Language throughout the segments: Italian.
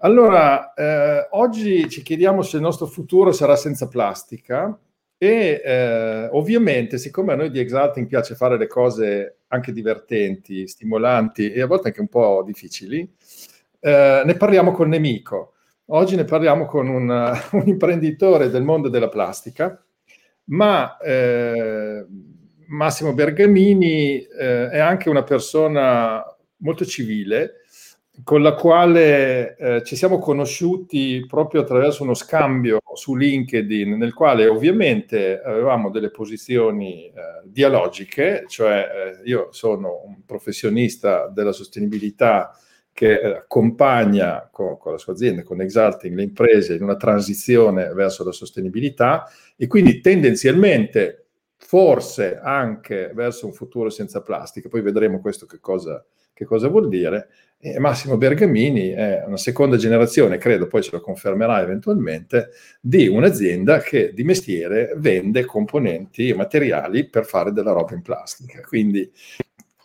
Allora, eh, oggi ci chiediamo se il nostro futuro sarà senza plastica e eh, ovviamente, siccome a noi di Exalting piace fare le cose anche divertenti, stimolanti e a volte anche un po' difficili, eh, ne parliamo con Nemico. Oggi ne parliamo con un, un imprenditore del mondo della plastica, ma eh, Massimo Bergamini eh, è anche una persona molto civile con la quale eh, ci siamo conosciuti proprio attraverso uno scambio su LinkedIn, nel quale ovviamente avevamo delle posizioni eh, dialogiche, cioè eh, io sono un professionista della sostenibilità che eh, accompagna con, con, la sua azienda, con Exalting, le imprese in una transizione verso la sostenibilità e quindi tendenzialmente, forse anche verso un futuro senza plastica, poi vedremo questo che cosa, che cosa vuol dire, e Massimo Bergamini è una seconda generazione, credo poi ce lo confermerà eventualmente, di un'azienda che di mestiere vende componenti e materiali per fare della roba in plastica. Quindi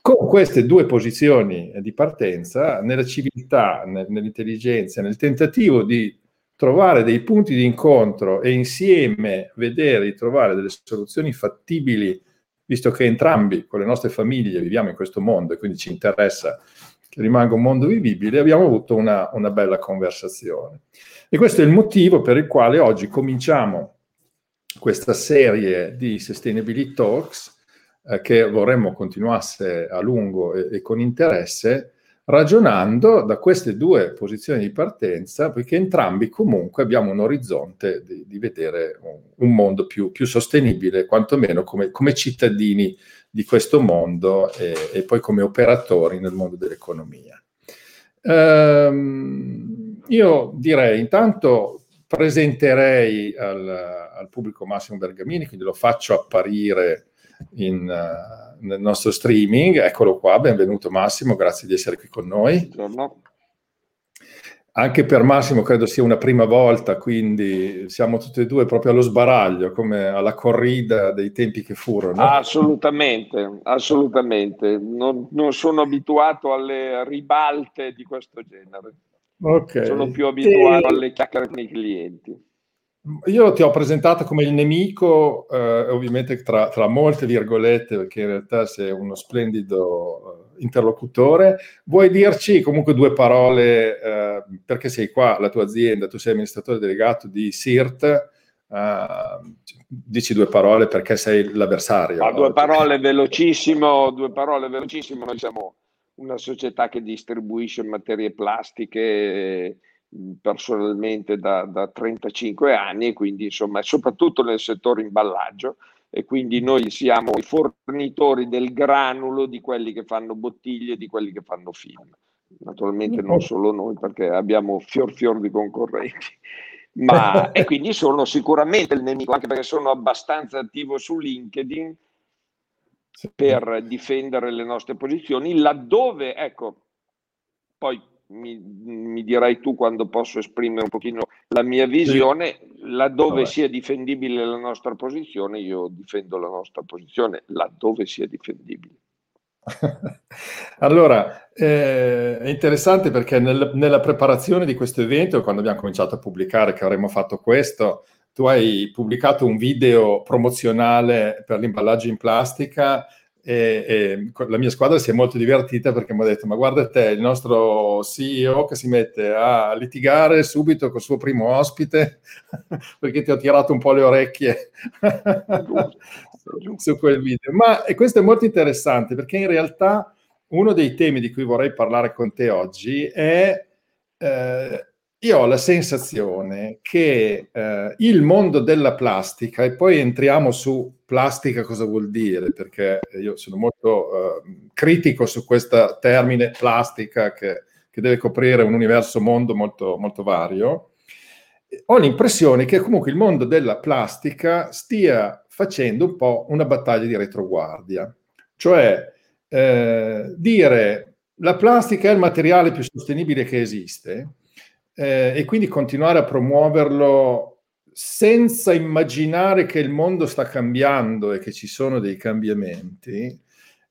con queste due posizioni di partenza, nella civiltà, nell'intelligenza, nel tentativo di trovare dei punti di incontro e insieme vedere di trovare delle soluzioni fattibili, visto che entrambi con le nostre famiglie viviamo in questo mondo e quindi ci interessa che rimanga un mondo vivibile, abbiamo avuto una, una bella conversazione. E questo è il motivo per il quale oggi cominciamo questa serie di Sustainability Talks eh, che vorremmo continuasse a lungo e, e, con interesse, ragionando da queste due posizioni di partenza, perché entrambi comunque abbiamo un orizzonte di, di vedere un, un mondo più, più, sostenibile, quantomeno come, come cittadini di questo mondo e, e poi come operatori nel mondo dell'economia. Ehm, io direi intanto presenterei al, al, pubblico Massimo Bergamini, quindi lo faccio apparire in, uh, nel nostro streaming. Eccolo qua, benvenuto Massimo, grazie di essere qui con noi. Buongiorno anche per Massimo credo sia una prima volta, quindi siamo tutti e due proprio allo sbaraglio, come alla corrida dei tempi che furono. Assolutamente, assolutamente. Non, non sono abituato alle ribalte di questo genere. Okay. Sono più abituato e... alle chiacchiere con i clienti. Io ti ho presentato come il nemico, eh, ovviamente tra, tra, molte virgolette, perché in realtà sei uno splendido eh, interlocutore. Vuoi dirci comunque due parole, eh, perché sei qua, la tua azienda, tu sei amministratore delegato di SIRT, eh, dici due parole perché sei l'avversario. Ah, due parole velocissimo, due parole velocissimo, noi siamo una società che distribuisce materie plastiche personalmente da, da 35 anni e quindi insomma soprattutto nel settore imballaggio e quindi noi siamo i fornitori del granulo di quelli che fanno bottiglie, di quelli che fanno film. Naturalmente non solo noi perché abbiamo fior fior di concorrenti, ma e quindi sono sicuramente il nemico anche perché sono abbastanza attivo su LinkedIn per difendere le nostre posizioni laddove, ecco, poi mi, mi, dirai tu quando posso esprimere un pochino la mia visione, laddove Vabbè. sia difendibile la nostra posizione, io difendo la nostra posizione, laddove sia difendibile. allora, eh, è interessante perché nel, nella preparazione di questo evento, quando abbiamo cominciato a pubblicare che avremmo fatto questo, tu hai pubblicato un video promozionale per l'imballaggio in plastica e, e, la mia squadra si è molto divertita perché mi ha detto ma guarda te il nostro CEO che si mette a litigare subito col suo primo ospite perché ti ho tirato un po' le orecchie su quel video. Ma e questo è molto interessante perché in realtà uno dei temi di cui vorrei parlare con te oggi è eh, io ho la sensazione che eh, il mondo della plastica, e poi entriamo su plastica cosa vuol dire, perché io sono molto eh, critico su questo termine plastica che, che, deve coprire un universo mondo molto, molto vario, ho l'impressione che comunque il mondo della plastica stia facendo un po' una battaglia di retroguardia, cioè eh, dire la plastica è il materiale più sostenibile che esiste eh, e quindi continuare a promuoverlo senza immaginare che il mondo sta cambiando e che ci sono dei cambiamenti,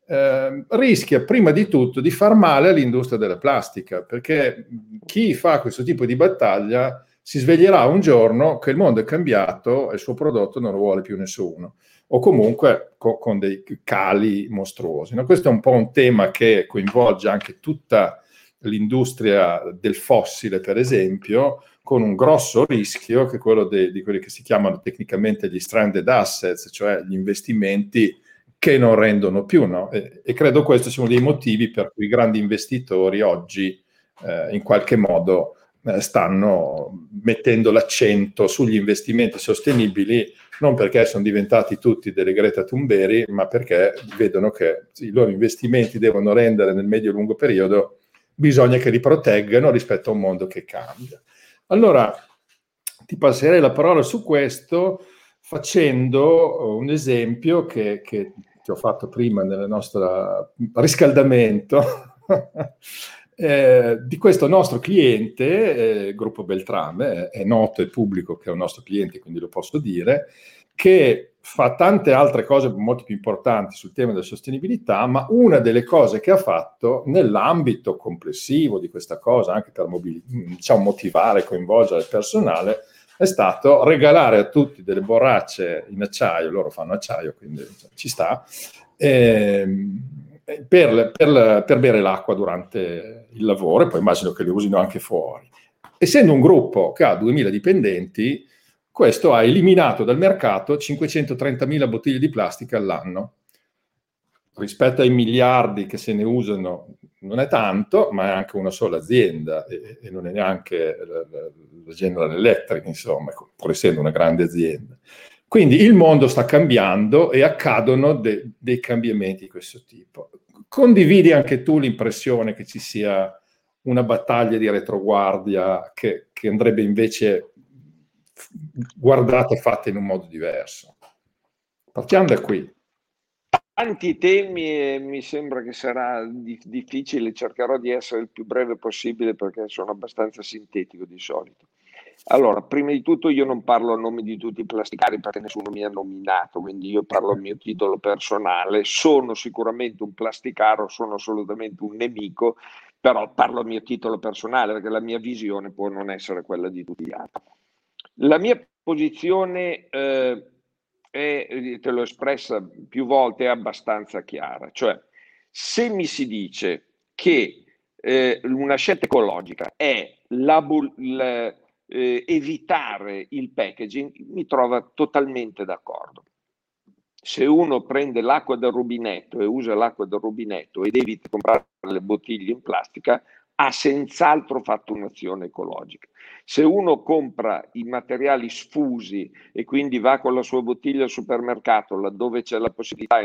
eh, rischia prima di tutto di far male all'industria della plastica, perché chi fa questo tipo di battaglia si sveglierà un giorno che il mondo è cambiato e il suo prodotto non lo vuole più nessuno, o comunque co- con dei cali mostruosi. No? Questo è un po' un tema che coinvolge anche tutta l'industria del fossile, per esempio, con un grosso rischio che è quello de- di quelli che si chiamano tecnicamente gli stranded assets, cioè gli investimenti che non rendono più. No? E, e, credo questo sia uno dei motivi per cui i grandi investitori oggi eh, in qualche modo eh, stanno mettendo l'accento sugli investimenti sostenibili, non perché sono diventati tutti delle Greta Thunberg, ma perché vedono che i loro investimenti devono rendere nel medio-lungo periodo bisogna che li proteggano rispetto a un mondo che cambia. Allora, ti passerei la parola su questo facendo un esempio che, che ti ho fatto prima nel nostro riscaldamento eh, di questo nostro cliente, eh, Gruppo Beltrame, è noto e pubblico che è un nostro cliente, quindi lo posso dire, che fa tante altre cose molto più importanti sul tema della sostenibilità, ma una delle cose che ha fatto nell'ambito complessivo di questa cosa, anche per mobili- diciamo, motivare, coinvolgere il personale, è stato regalare a tutti delle borracce in acciaio, loro fanno acciaio, quindi ci sta, ehm, per, per, per bere l'acqua durante il lavoro e poi immagino che le usino anche fuori. Essendo un gruppo che ha 2000 dipendenti, questo ha eliminato dal mercato 530.000 bottiglie di plastica all'anno. Rispetto ai miliardi che se ne usano non è tanto, ma è anche una sola azienda e, e non è neanche la, la, General Electric, insomma, pur essendo una grande azienda. Quindi il mondo sta cambiando e accadono de, dei cambiamenti di questo tipo. Condividi anche tu l'impressione che ci sia una battaglia di retroguardia che, che andrebbe invece guardate fatte in un modo diverso. Partiamo da qui. Tanti temi e mi sembra che sarà di- difficile, cercherò di essere il più breve possibile perché sono abbastanza sintetico di solito. Allora, prima di tutto io non parlo a nome di tutti i plasticari perché nessuno mi ha nominato, quindi io parlo a mio titolo personale. Sono sicuramente un plasticaro, sono assolutamente un nemico, però parlo a mio titolo personale perché la mia visione può non essere quella di tutti gli altri. La mia posizione eh, è, te l'ho espressa più volte, è abbastanza chiara. Cioè, se mi si dice che eh, una scelta ecologica è la, la, eh, evitare il packaging, mi trova totalmente d'accordo. Se uno prende l'acqua dal rubinetto e usa l'acqua dal rubinetto ed evita di comprare le bottiglie in plastica, ha senz'altro fatto un'azione ecologica. Se uno compra i materiali sfusi e quindi va con la sua bottiglia al supermercato, laddove c'è la possibilità,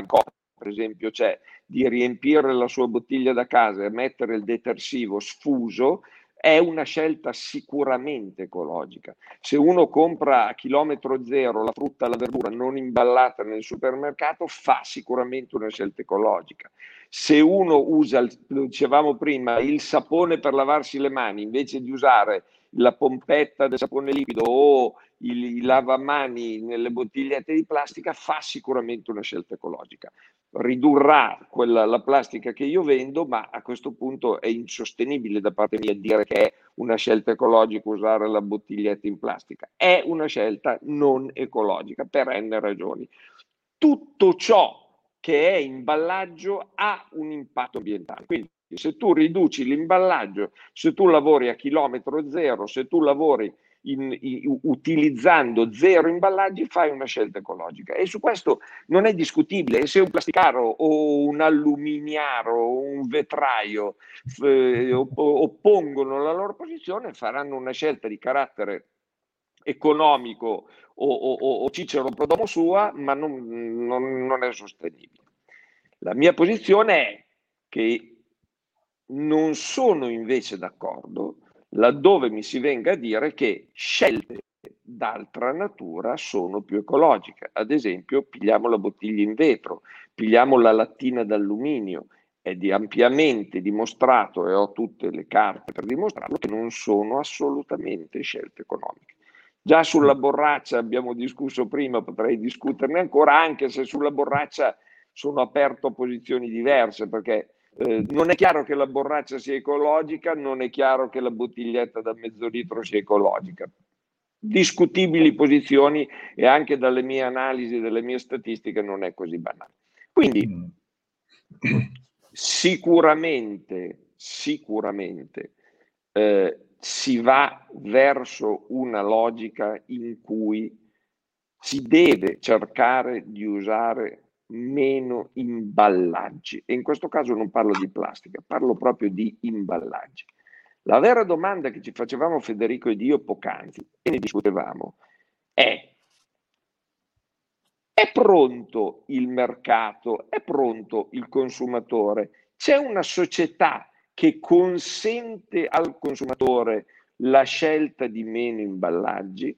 per esempio, c'è di riempire la sua bottiglia da casa e mettere il detersivo sfuso, è una scelta sicuramente ecologica. Se uno compra a chilometro zero la frutta la verdura non imballata nel supermercato, fa sicuramente una scelta ecologica. Se uno usa, lo dicevamo prima, il sapone per lavarsi le mani invece di usare la pompetta del sapone liquido o il lavamani nelle bottigliette di plastica, fa sicuramente una scelta ecologica. Ridurrà quella, la plastica che io vendo, ma a questo punto è insostenibile da parte mia dire che è una scelta ecologica usare la bottiglietta in plastica. È una scelta non ecologica per n ragioni. Tutto ciò che è imballaggio ha un impatto ambientale. Quindi se tu riduci l'imballaggio, se tu lavori a chilometro zero, se tu lavori in, in, utilizzando zero imballaggi, fai una scelta ecologica. E su questo non è discutibile. Se un plasticaro o un alluminaro o un vetraio eh, oppongono la loro posizione, faranno una scelta di carattere economico o, o, o Cicero Prodomo sua, ma non, non, non è sostenibile. La mia posizione è che non sono invece d'accordo laddove mi si venga a dire che scelte d'altra natura sono più ecologiche. Ad esempio, pigliamo la bottiglia in vetro, pigliamo la lattina d'alluminio. È di ampiamente dimostrato, e ho tutte le carte per dimostrarlo, che non sono assolutamente scelte economiche. Già sulla borraccia abbiamo discusso prima, potrei discuterne ancora, anche se sulla borraccia sono aperto a posizioni diverse perché eh, non è chiaro che la borraccia sia ecologica, non è chiaro che la bottiglietta da mezzo litro sia ecologica. Discutibili posizioni e anche dalle mie analisi, dalle mie statistiche non è così banale. Quindi mm. sicuramente, sicuramente eh, si va verso una logica in cui si deve cercare di usare meno imballaggi. E in questo caso non parlo di plastica, parlo proprio di imballaggi. La vera domanda che ci facevamo Federico ed io poc'anzi e ne discutevamo è è pronto il mercato, è pronto il consumatore, c'è una società che consente al consumatore la scelta di meno imballaggi?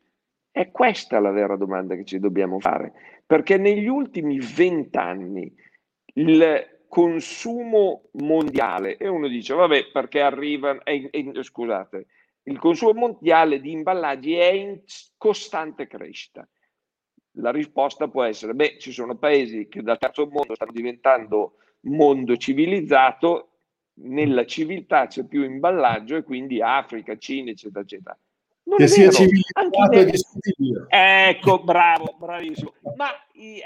È questa la vera domanda che ci dobbiamo fare, perché negli ultimi vent'anni il consumo mondiale, e uno dice, vabbè, perché arriva, è, è, scusate, il consumo mondiale di imballaggi è in costante crescita. La risposta può essere, beh, ci sono paesi che dal terzo mondo stanno diventando mondo civilizzato, nella civiltà c'è più imballaggio e quindi Africa, Cina, eccetera, eccetera. Non che sia civilizzato nel... e discutibile. Ecco, bravo, bravissimo. Ma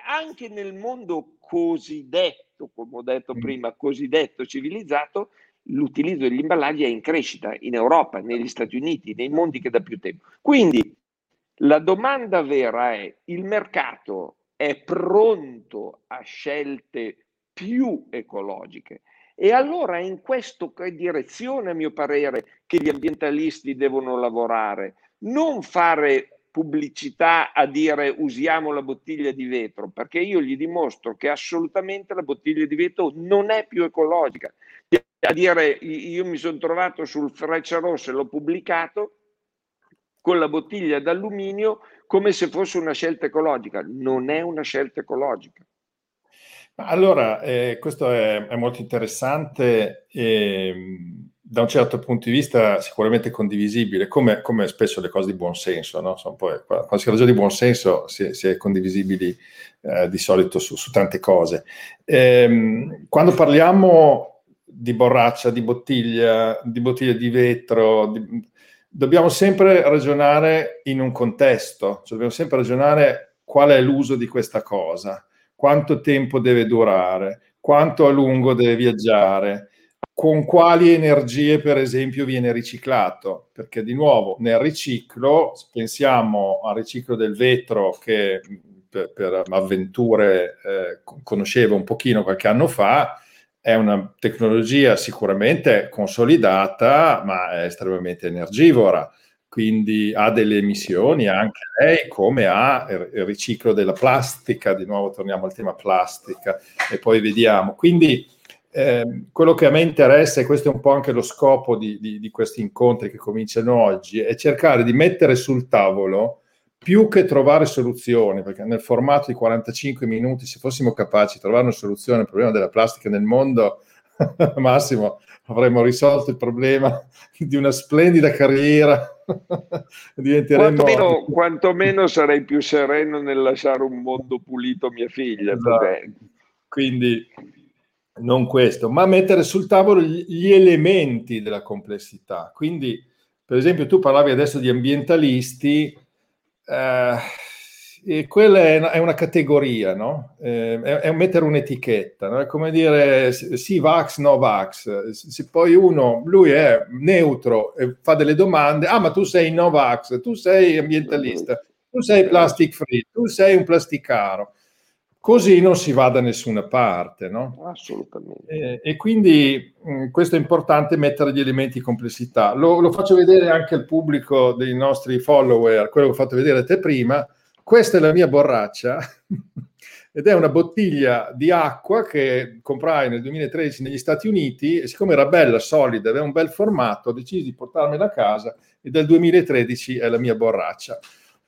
anche nel mondo cosiddetto, come ho detto mm. prima, cosiddetto civilizzato, l'utilizzo degli imballaggi è in crescita in Europa, negli Stati Uniti, nei mondi che da più tempo. Quindi la domanda vera è, il mercato è pronto a scelte più ecologiche? E allora è in questa direzione, a mio parere, che gli ambientalisti devono lavorare, non fare pubblicità a dire usiamo la bottiglia di vetro, perché io gli dimostro che assolutamente la bottiglia di vetro non è più ecologica. A dire, io mi sono trovato sul Freccia Rossa e l'ho pubblicato con la bottiglia d'alluminio come se fosse una scelta ecologica. Non è una scelta ecologica. Allora, eh, questo è, è, molto interessante e da un certo punto di vista sicuramente condivisibile, come, come spesso le cose di buon senso, no? poi, quando si ragiona di buon senso si, si è condivisibili eh, di solito su, su tante cose. Ehm, quando parliamo di borraccia, di bottiglia, di bottiglia di vetro, di, dobbiamo sempre ragionare in un contesto, cioè dobbiamo sempre ragionare qual è l'uso di questa cosa quanto tempo deve durare, quanto a lungo deve viaggiare, con quali energie per esempio viene riciclato, perché di nuovo nel riciclo, pensiamo al riciclo del vetro che per, per avventure eh, conoscevo un pochino qualche anno fa, è una tecnologia sicuramente consolidata, ma è estremamente energivora quindi ha delle emissioni anche lei, come ha il riciclo della plastica, di nuovo torniamo al tema plastica e poi vediamo. Quindi eh, quello che a me interessa, e questo è un po' anche lo scopo di, di, di questi incontri che cominciano oggi, è cercare di mettere sul tavolo più che trovare soluzioni, perché nel formato di 45 minuti, se fossimo capaci di trovare una soluzione al problema della plastica nel mondo, Massimo, avremmo risolto il problema di una splendida carriera. Diventeremo... Quantomeno, quantomeno sarei più sereno nel lasciare un mondo pulito a mia figlia. Esatto. Quindi non questo, ma mettere sul tavolo gli elementi della complessità. Quindi, per esempio, tu parlavi adesso di ambientalisti. Eh, e quella è una, categoria, no? Eh, è, è, mettere un'etichetta, no? È come dire sì, vax, no vax. Se poi uno, lui è neutro e fa delle domande, ah ma tu sei no vax, tu sei ambientalista, tu sei plastic free, tu sei un plasticaro. Così non si va da nessuna parte, no? Assolutamente. E, e quindi mh, questo è importante mettere gli elementi di complessità. Lo, lo faccio vedere anche al pubblico dei nostri follower, quello che ho fatto vedere a te prima, questa è la mia borraccia ed è una bottiglia di acqua che comprai nel 2013 negli Stati Uniti e siccome era bella, solida, aveva un bel formato, ho deciso di portarmela a casa e dal 2013 è la mia borraccia.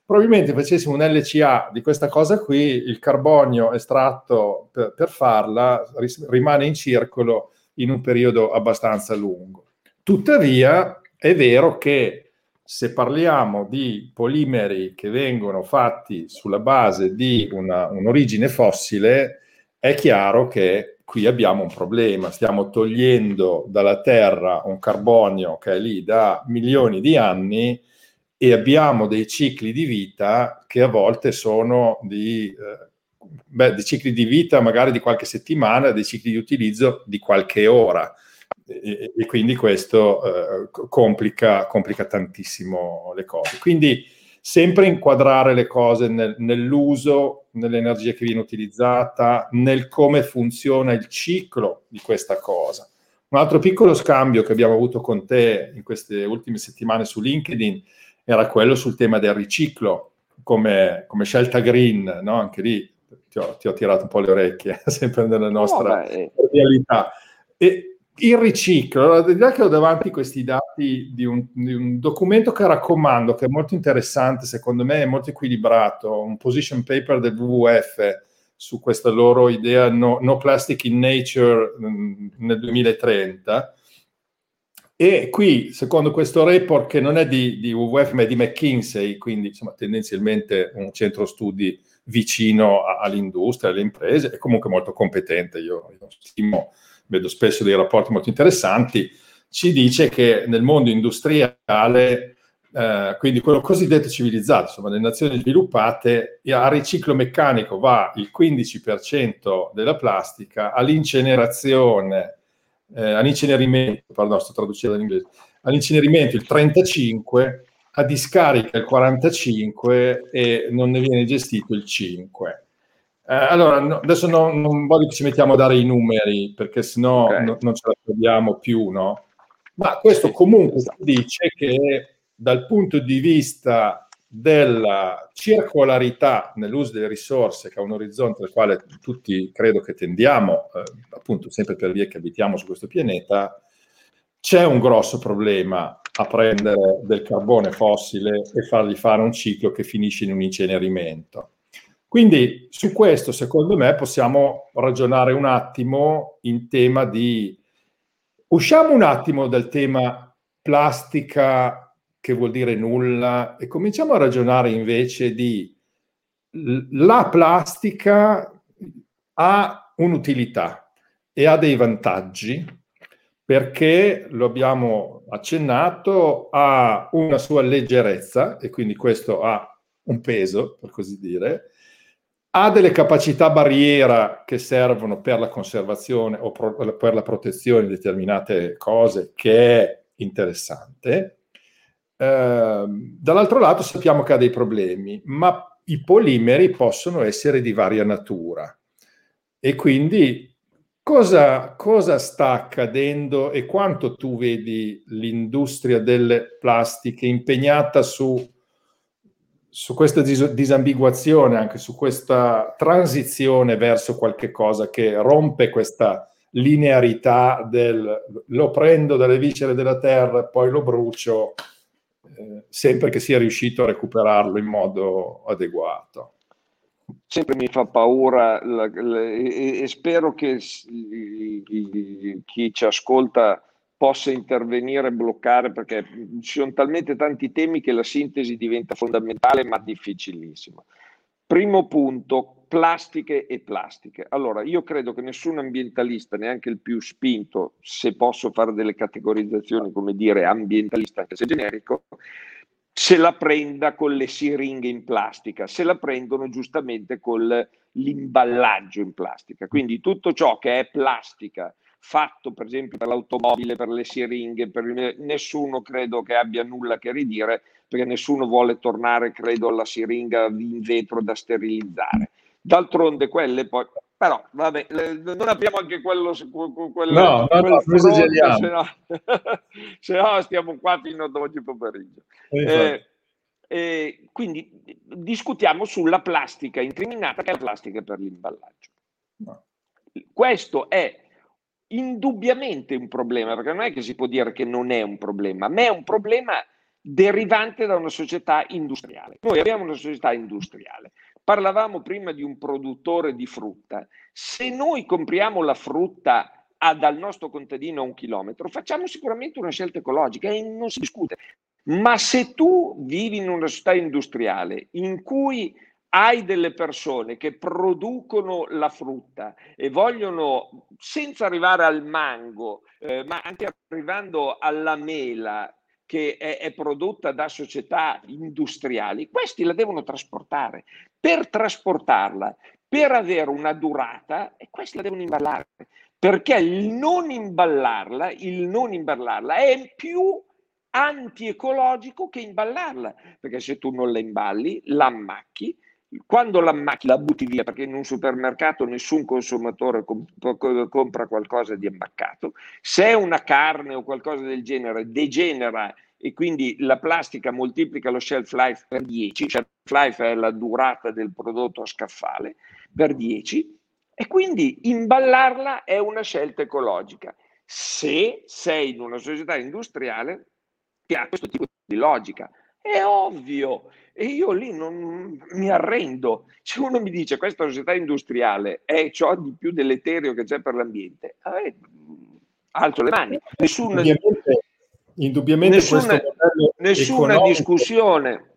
Probabilmente facessimo un LCA di questa cosa qui, il carbonio estratto per, per farla rimane in circolo in un periodo abbastanza lungo. Tuttavia è vero che se parliamo di polimeri che vengono fatti sulla base di una, un'origine fossile, è chiaro che qui abbiamo un problema, stiamo togliendo dalla Terra un carbonio che è lì da milioni di anni e abbiamo dei cicli di vita che a volte sono di, eh, beh, di cicli di vita magari di qualche settimana, dei cicli di utilizzo di qualche ora. E, e quindi questo eh, complica, complica tantissimo le cose. Quindi sempre inquadrare le cose nel, nell'uso, nell'energia che viene utilizzata, nel come funziona il ciclo di questa cosa. Un altro piccolo scambio che abbiamo avuto con te in queste ultime settimane su LinkedIn era quello sul tema del riciclo, come, come scelta green, no? anche lì ti ho, ti ho, tirato un po' le orecchie, sempre nella nostra oh, realtà. E il riciclo, allora, che ho davanti questi dati di un, di un, documento che raccomando, che è molto interessante, secondo me è molto equilibrato, un position paper del WWF su questa loro idea no, no plastic in nature mh, mm, nel 2030. E qui, secondo questo report, che non è di, di WWF ma è di McKinsey, quindi insomma, tendenzialmente un centro studi vicino a, all'industria, alle imprese, è comunque molto competente, io, io stimo vedo spesso dei rapporti molto interessanti, ci dice che nel mondo industriale, eh, quindi quello cosiddetto civilizzato, insomma, nelle nazioni sviluppate, a riciclo meccanico va il 15% della plastica, all'incenerazione, eh, all'incenerimento, pardon, sto traducendo in inglese, all'incenerimento il 35%, a discarica il 45% e non ne viene gestito il 5%. Eh, allora, no, adesso no, non voglio che ci mettiamo a dare i numeri, perché sennò okay. no, non ce la troviamo più, no? Ma questo comunque dice che dal punto di vista della circolarità nell'uso delle risorse, che è un orizzonte al quale tutti credo che tendiamo, eh, appunto sempre per via che abitiamo su questo pianeta, c'è un grosso problema a prendere del carbone fossile e fargli fare un ciclo che finisce in un incenerimento. Quindi su questo, secondo me, possiamo ragionare un attimo in tema di... Usciamo un attimo dal tema plastica, che vuol dire nulla, e cominciamo a ragionare invece di la plastica ha un'utilità e ha dei vantaggi perché lo abbiamo accennato, ha una sua leggerezza e quindi questo ha un peso, per così dire, ha delle capacità barriera che servono per la conservazione o pro, per la protezione di determinate cose, che è interessante. Eh, dall'altro lato sappiamo che ha dei problemi, ma i polimeri possono essere di varia natura. E quindi cosa, cosa sta accadendo e quanto tu vedi l'industria delle plastiche impegnata su su questa dis- disambiguazione, anche su questa transizione verso qualche cosa che rompe questa linearità del lo prendo dalle viscere della terra e poi lo brucio, eh, sempre che sia riuscito a recuperarlo in modo adeguato. Sempre mi fa paura la, la, e, e, spero che chi ci ascolta possa intervenire e bloccare perché ci sono talmente tanti temi che la sintesi diventa fondamentale ma difficilissima. Primo punto, plastiche e plastiche. Allora, io credo che nessun ambientalista, neanche il più spinto, se posso fare delle categorizzazioni, come dire ambientalista, anche se generico, se la prenda con le siringhe in plastica, se la prendono giustamente con l'imballaggio in plastica. Quindi tutto ciò che è plastica, fatto per esempio per l'automobile, per le siringhe, per il... nessuno credo che abbia nulla che ridire perché nessuno vuole tornare, credo, alla siringa in vetro da sterilizzare. D'altronde quelle poi, però vabbè, non abbiamo anche quello, quello no, quel no, fronte, se, no, se no stiamo qua fino ad oggi pomeriggio. Eh, eh, quindi discutiamo sulla plastica incriminata che è la plastica per l'imballaggio. No. Questo è indubbiamente un problema, perché non è che si può dire che non è un problema, ma è un problema derivante da una società industriale. Noi abbiamo una società industriale. Parlavamo prima di un produttore di frutta. Se noi compriamo la frutta a, dal nostro contadino a un chilometro, facciamo sicuramente una scelta ecologica e non si discute. Ma se tu vivi in una società industriale in cui hai delle persone che producono la frutta e vogliono, senza arrivare al mango, eh, ma anche arrivando alla mela che è, è, prodotta da società industriali, questi la devono trasportare. Per trasportarla, per avere una durata, e questi la devono imballare. Perché il non imballarla, il non imballarla è più antiecologico che imballarla, perché se tu non la imballi, la ammacchi, quando la macchina la butti via, perché in un supermercato nessun consumatore comp- compra qualcosa di ammaccato, se una carne o qualcosa del genere degenera e quindi la plastica moltiplica lo shelf life per 10, shelf life è la durata del prodotto a scaffale, per 10, e quindi imballarla è una scelta ecologica. Se sei in una società industriale che ha questo tipo di logica, è ovvio. E io lì non mi arrendo. Se uno mi dice questa società industriale è ciò di più deleterio che c'è per l'ambiente, eh, alzo le mani. Nessun, indubbiamente, indubbiamente nessuna, nessuna discussione.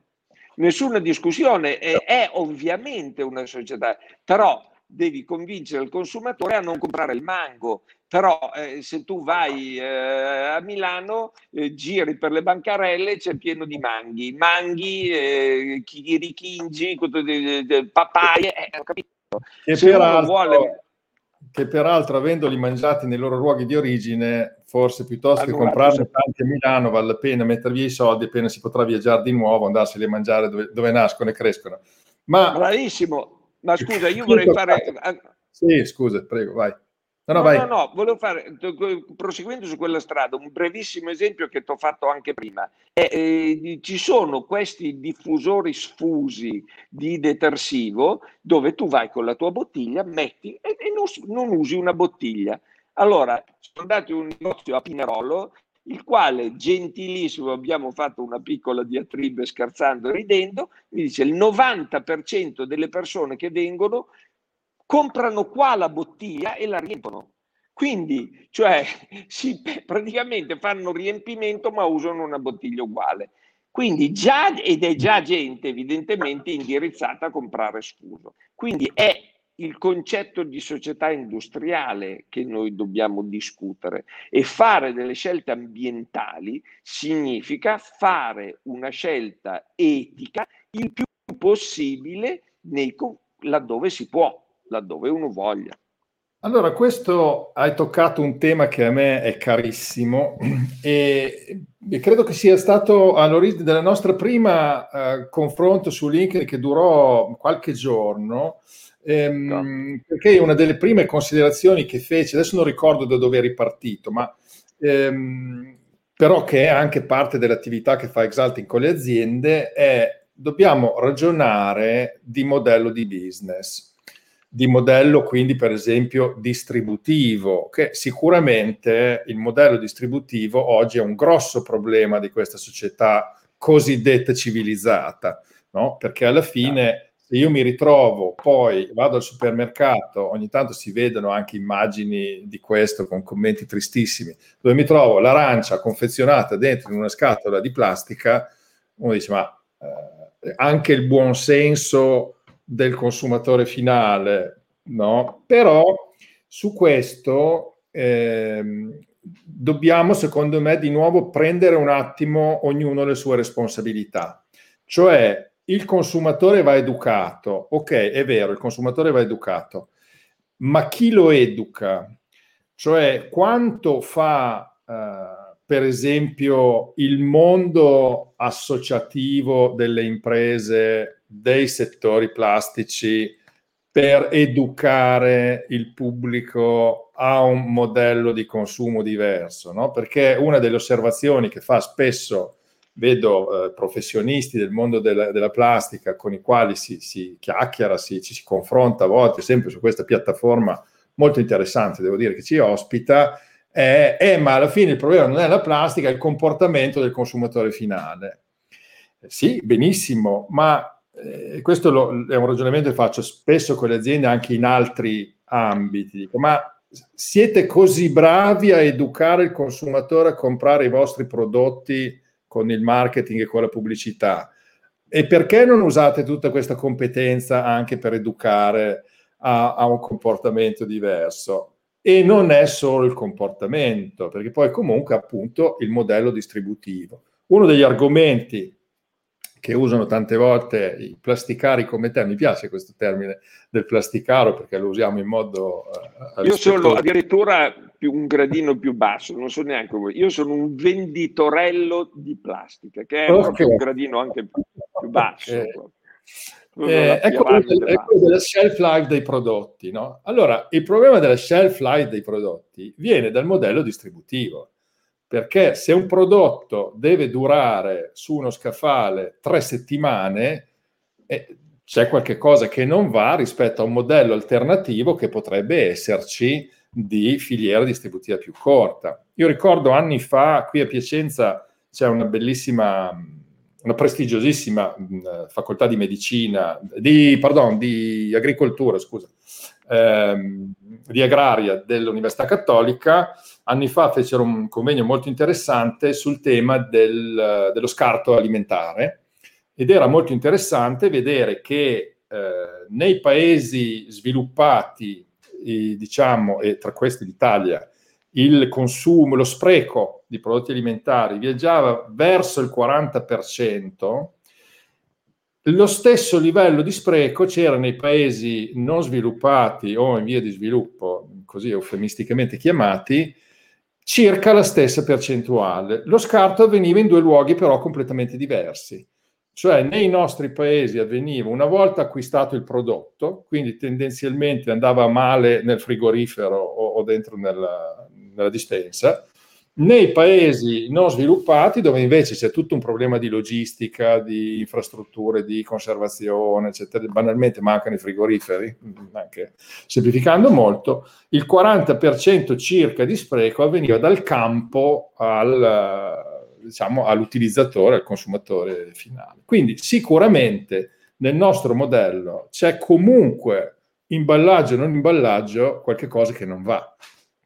Nessuna discussione, è, è ovviamente una società, però devi convincere il consumatore a non comprare il mango. Però eh, se tu vai eh, a Milano, eh, giri per le bancarelle, c'è pieno di manghi, manghi, eh, chirichingi, papaie, eh, ho capito. Che peraltro, vuole... che peraltro, avendoli mangiati nei loro luoghi di origine, forse piuttosto che comprarne tanti a Milano, vale la pena mettere via i soldi appena si potrà viaggiare di nuovo, andarseli a mangiare dove, dove nascono e crescono. Ma... Bravissimo, ma scusa, io vorrei fare... Sì, scusa, prego, vai. No, no, no, no, volevo fare, proseguendo su quella strada, un brevissimo esempio che ti ho fatto anche prima. Eh, eh, ci sono questi diffusori sfusi di detersivo dove tu vai con la tua bottiglia, metti e, e non, non, usi una bottiglia. Allora, sono andato in un negozio a Pinerolo il quale gentilissimo, abbiamo fatto una piccola diatribe scherzando e ridendo, mi dice il 90% delle persone che vengono comprano qua la bottiglia e la riempiono. Quindi, cioè, si, praticamente fanno riempimento ma usano una bottiglia uguale. Quindi già, ed è già gente evidentemente indirizzata a comprare scuso. Quindi è il concetto di società industriale che noi dobbiamo discutere e fare delle scelte ambientali significa fare una scelta etica il più possibile nei, laddove si può, laddove uno voglia. Allora, questo hai toccato un tema che a me è carissimo e, credo che sia stato all'origine della nostra prima eh, confronto su LinkedIn che durò qualche giorno Ehm, no. Perché una delle prime considerazioni che fece, adesso non ricordo da dove è ripartito, ma ehm, però che è anche parte dell'attività che fa Exalting con le aziende, è dobbiamo ragionare di modello di business, di modello quindi per esempio distributivo, che sicuramente il modello distributivo oggi è un grosso problema di questa società cosiddetta civilizzata, no? perché alla fine se io mi ritrovo, poi vado al supermercato, ogni tanto si vedono anche immagini di questo con commenti tristissimi, dove mi trovo l'arancia confezionata dentro in una scatola di plastica, uno dice ma eh, anche il buon senso del consumatore finale, no? Però su questo eh, dobbiamo, secondo me, di nuovo prendere un attimo ognuno le sue responsabilità. Cioè, il consumatore va educato, ok, è vero, il consumatore va educato, ma chi lo educa? Cioè quanto fa, eh, per esempio, il mondo associativo delle imprese, dei settori plastici, per educare il pubblico a un modello di consumo diverso, no? Perché una delle osservazioni che fa spesso vedo eh, professionisti del mondo della, della, plastica con i quali si, si chiacchiera, si, ci si confronta a volte, sempre su questa piattaforma molto interessante, devo dire, che ci ospita, è, eh, ma alla fine il problema non è la plastica, è il comportamento del consumatore finale. Eh, sì, benissimo, ma eh, questo lo, è un ragionamento che faccio spesso con le aziende anche in altri ambiti. Dico, ma siete così bravi a educare il consumatore a comprare i vostri prodotti con il marketing e con la pubblicità, e perché non usate tutta questa competenza anche per educare a, a un comportamento diverso? E non è solo il comportamento, perché poi comunque appunto il modello distributivo. Uno degli argomenti che usano tante volte i plasticari come te, mi piace questo termine del plasticaro perché lo usiamo in modo... Uh, Io sono addirittura più, un gradino più basso, non so neanche voi, io sono un venditorello di plastica, che è okay. un gradino anche più, più basso. Okay. Eh, è, quello è quello della shelf life dei prodotti. No? Allora, il problema della shelf life dei prodotti viene dal modello distributivo, perché se un prodotto deve durare su uno scaffale tre settimane, eh, c'è cosa che non va rispetto a un modello alternativo che potrebbe esserci di filiera distributiva più corta. Io ricordo anni fa, qui a Piacenza c'è una bellissima una prestigiosissima mh, facoltà di medicina, di, pardon, di agricoltura, scusa, ehm, di agraria dell'Università Cattolica, anni fa fecero un convegno molto interessante sul tema del, dello scarto alimentare ed era molto interessante vedere che eh, nei paesi sviluppati, diciamo, e tra questi l'Italia, il consumo, lo spreco di prodotti alimentari viaggiava verso il 40%, lo stesso livello di spreco c'era nei paesi non sviluppati o in via di sviluppo, così eufemisticamente chiamati, circa la stessa percentuale. Lo scarto avveniva in due luoghi però completamente diversi. Cioè nei nostri paesi avveniva una volta acquistato il prodotto, quindi tendenzialmente andava male nel frigorifero o, o dentro nella, nella dispensa, nei paesi non sviluppati, dove invece c'è tutto un problema di logistica, di infrastrutture, di conservazione, eccetera, banalmente mancano i frigoriferi, anche semplificando molto, il 40% circa di spreco avveniva dal campo al, diciamo, all'utilizzatore, al consumatore finale. Quindi sicuramente nel nostro modello c'è comunque imballaggio o non imballaggio qualche cosa che non va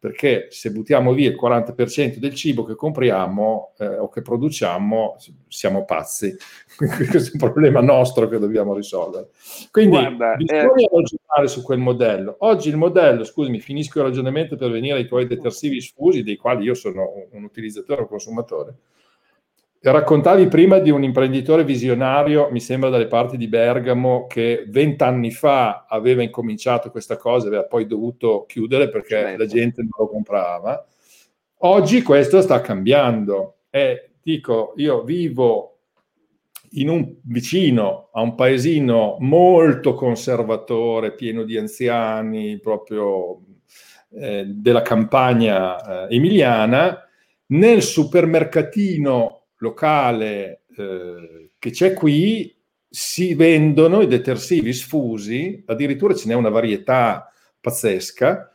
perché se buttiamo via il 40% del cibo che compriamo eh, o che produciamo, siamo pazzi. Questo è un problema nostro che dobbiamo risolvere. Quindi Guarda, bisogna eh... ragionare su quel modello. Oggi il modello, scusami, finisco il ragionamento per venire ai tuoi detersivi sfusi, dei quali io sono un utilizzatore o consumatore Raccontavi prima di un imprenditore visionario, mi sembra dalle parti di Bergamo, che vent'anni fa aveva incominciato questa cosa, aveva poi dovuto chiudere perché certo. la gente non lo comprava. Oggi questo sta cambiando e dico, io vivo in un vicino a un paesino molto conservatore, pieno di anziani, proprio eh, della campagna eh, emiliana, nel supermercatino locale eh, che c'è qui si vendono i detersivi sfusi, addirittura ce n'è una varietà pazzesca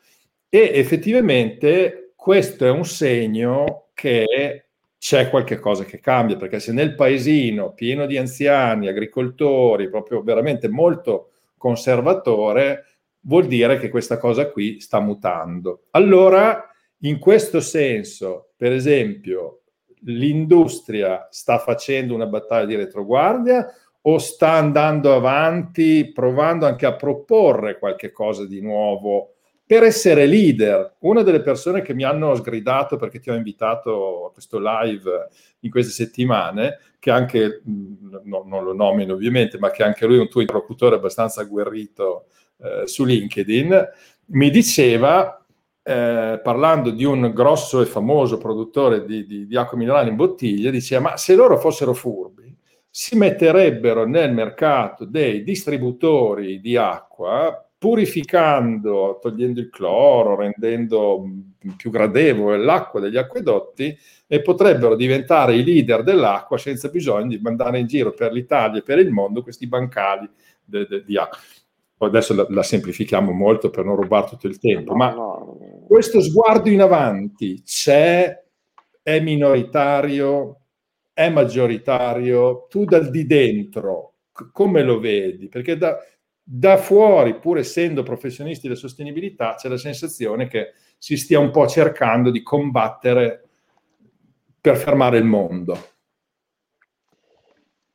e effettivamente questo è un segno che c'è qualche cosa che cambia, perché se nel paesino pieno di anziani, agricoltori, proprio veramente molto conservatore, vuol dire che questa cosa qui sta mutando. Allora, in questo senso, per esempio, l'industria sta facendo una battaglia di retroguardia o sta andando avanti provando anche a proporre qualche cosa di nuovo per essere leader. Una delle persone che mi hanno sgridato perché ti ho invitato a questo live in queste settimane, che anche, no, non lo nomino ovviamente, ma che anche lui è un tuo interlocutore abbastanza agguerrito eh, su LinkedIn, mi diceva eh, parlando di un grosso e famoso produttore di, di, di, acqua minerale in bottiglia, diceva ma se loro fossero furbi si metterebbero nel mercato dei distributori di acqua purificando, togliendo il cloro, rendendo più gradevole l'acqua degli acquedotti e potrebbero diventare i leader dell'acqua senza bisogno di mandare in giro per l'Italia e per il mondo questi bancali de, de, di acqua adesso la, la, semplifichiamo molto per non rubare tutto il tempo, no, ma no. Questo sguardo in avanti c'è, è minoritario, è maggioritario, tu dal di dentro come lo vedi? Perché da, da fuori, pur essendo professionisti della sostenibilità, c'è la sensazione che si stia un po' cercando di combattere per fermare il mondo.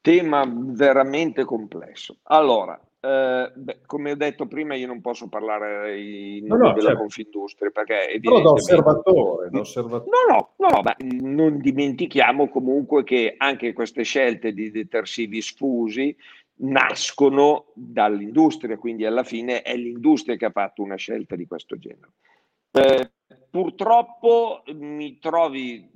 tema veramente complesso. Allora, eh, beh, come ho detto prima, io non posso parlare in nome no, no, della certo. Confindustria perché è Però da osservatore, da osservatore. No, no, no, non dimentichiamo comunque che anche queste scelte di detersivi sfusi nascono dall'industria, quindi alla fine è l'industria che ha fatto una scelta di questo genere. Eh, purtroppo mi trovi